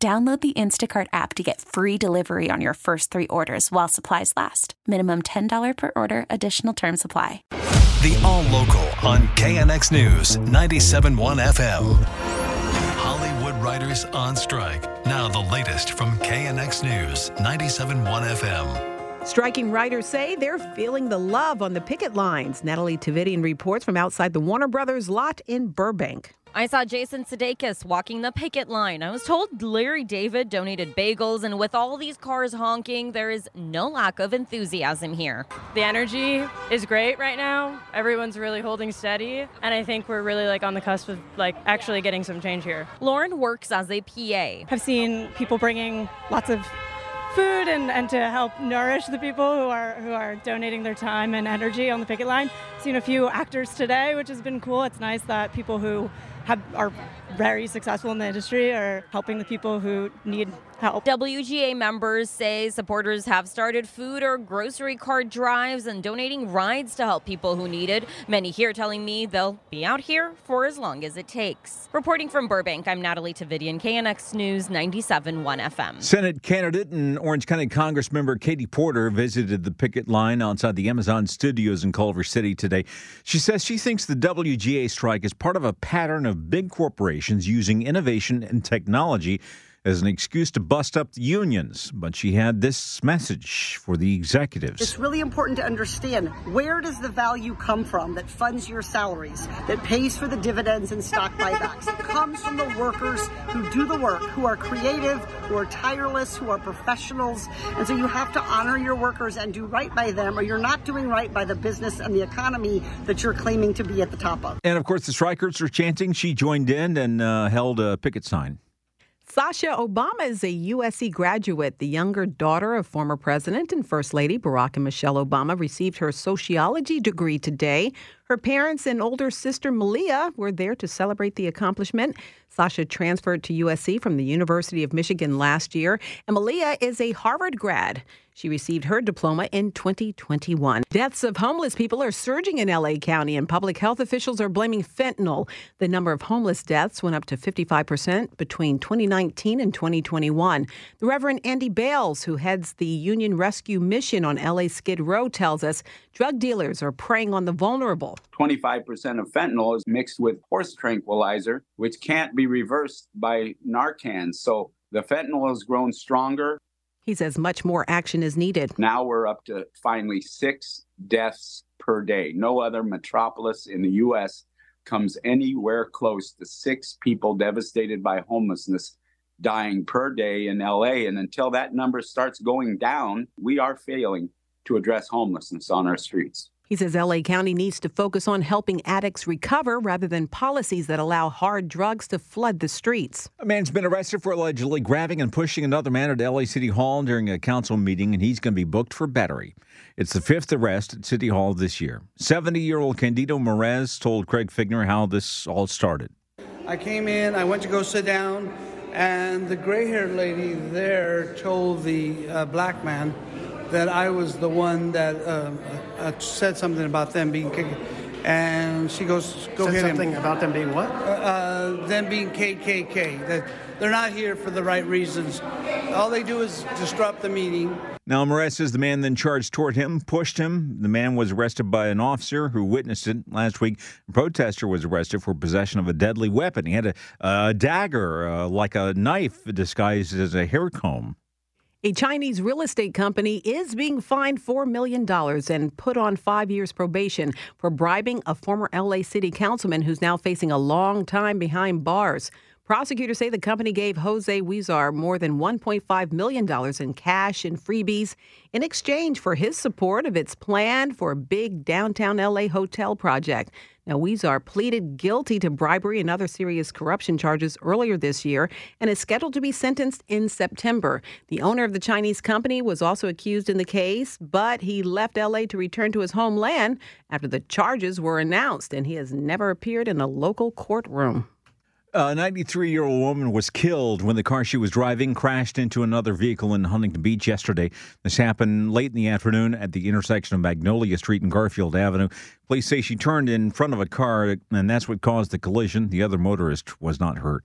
Download the Instacart app to get free delivery on your first three orders while supplies last. Minimum $10 per order, additional term supply. The All Local on KNX News 97.1 FM. Hollywood writers on strike. Now, the latest from KNX News 97.1 FM. Striking writers say they're feeling the love on the picket lines. Natalie Tavidian reports from outside the Warner Brothers lot in Burbank. I saw Jason Sudeikis walking the picket line. I was told Larry David donated bagels, and with all these cars honking, there is no lack of enthusiasm here. The energy is great right now. Everyone's really holding steady, and I think we're really like on the cusp of like actually getting some change here. Lauren works as a PA. I've seen people bringing lots of food and, and to help nourish the people who are who are donating their time and energy on the picket line. Seen a few actors today, which has been cool. It's nice that people who have, are very successful in the industry are helping the people who need help. WGA members say supporters have started food or grocery cart drives and donating rides to help people who need it. Many here telling me they'll be out here for as long as it takes. Reporting from Burbank, I'm Natalie Tavidian, KNX News 97.1 FM. Senate candidate and Orange County Congress member Katie Porter visited the picket line outside the Amazon studios in Culver City today. She says she thinks the WGA strike is part of a pattern of big corporations using innovation and technology as an excuse to bust up the unions. But she had this message for the executives. It's really important to understand where does the value come from that funds your salaries, that pays for the dividends and stock buybacks. It comes from the workers who do the work, who are creative, who are tireless, who are professionals. And so you have to honor your workers and do right by them, or you're not doing right by the business and the economy that you're claiming to be at the top of. And of course, the strikers are chanting. She joined in and uh, held a picket sign. Sasha Obama is a USC graduate. The younger daughter of former President and First Lady Barack and Michelle Obama received her sociology degree today. Her parents and older sister Malia were there to celebrate the accomplishment. Sasha transferred to USC from the University of Michigan last year, and Malia is a Harvard grad. She received her diploma in 2021. Deaths of homeless people are surging in LA County, and public health officials are blaming fentanyl. The number of homeless deaths went up to 55% between 2019 and 2021. The Reverend Andy Bales, who heads the Union Rescue Mission on LA Skid Row, tells us drug dealers are preying on the vulnerable. 25% of fentanyl is mixed with horse tranquilizer, which can't be reversed by Narcan. So the fentanyl has grown stronger. He says much more action is needed. Now we're up to finally six deaths per day. No other metropolis in the U.S. comes anywhere close to six people devastated by homelessness dying per day in LA. And until that number starts going down, we are failing to address homelessness on our streets. He says LA County needs to focus on helping addicts recover rather than policies that allow hard drugs to flood the streets. A man's been arrested for allegedly grabbing and pushing another man at LA City Hall during a council meeting, and he's going to be booked for battery. It's the fifth arrest at City Hall this year. 70 year old Candido Merez told Craig Fiegener how this all started. I came in, I went to go sit down, and the gray haired lady there told the uh, black man that I was the one that uh, uh, said something about them being KKK. and she goes, "Go said hit something him." about them being what? Uh, them being KKK. That they're not here for the right reasons. All they do is disrupt the meeting. Now, Moretz says the man then charged toward him, pushed him. The man was arrested by an officer who witnessed it last week. A protester was arrested for possession of a deadly weapon. He had a, a dagger, uh, like a knife, disguised as a hair comb. A Chinese real estate company is being fined $4 million and put on five years probation for bribing a former LA City councilman who's now facing a long time behind bars. Prosecutors say the company gave Jose Huizar more than $1.5 million in cash and freebies in exchange for his support of its plan for a big downtown LA hotel project. Now, Huizar pleaded guilty to bribery and other serious corruption charges earlier this year and is scheduled to be sentenced in September. The owner of the Chinese company was also accused in the case, but he left LA to return to his homeland after the charges were announced, and he has never appeared in a local courtroom. A 93 year old woman was killed when the car she was driving crashed into another vehicle in Huntington Beach yesterday. This happened late in the afternoon at the intersection of Magnolia Street and Garfield Avenue. Police say she turned in front of a car, and that's what caused the collision. The other motorist was not hurt.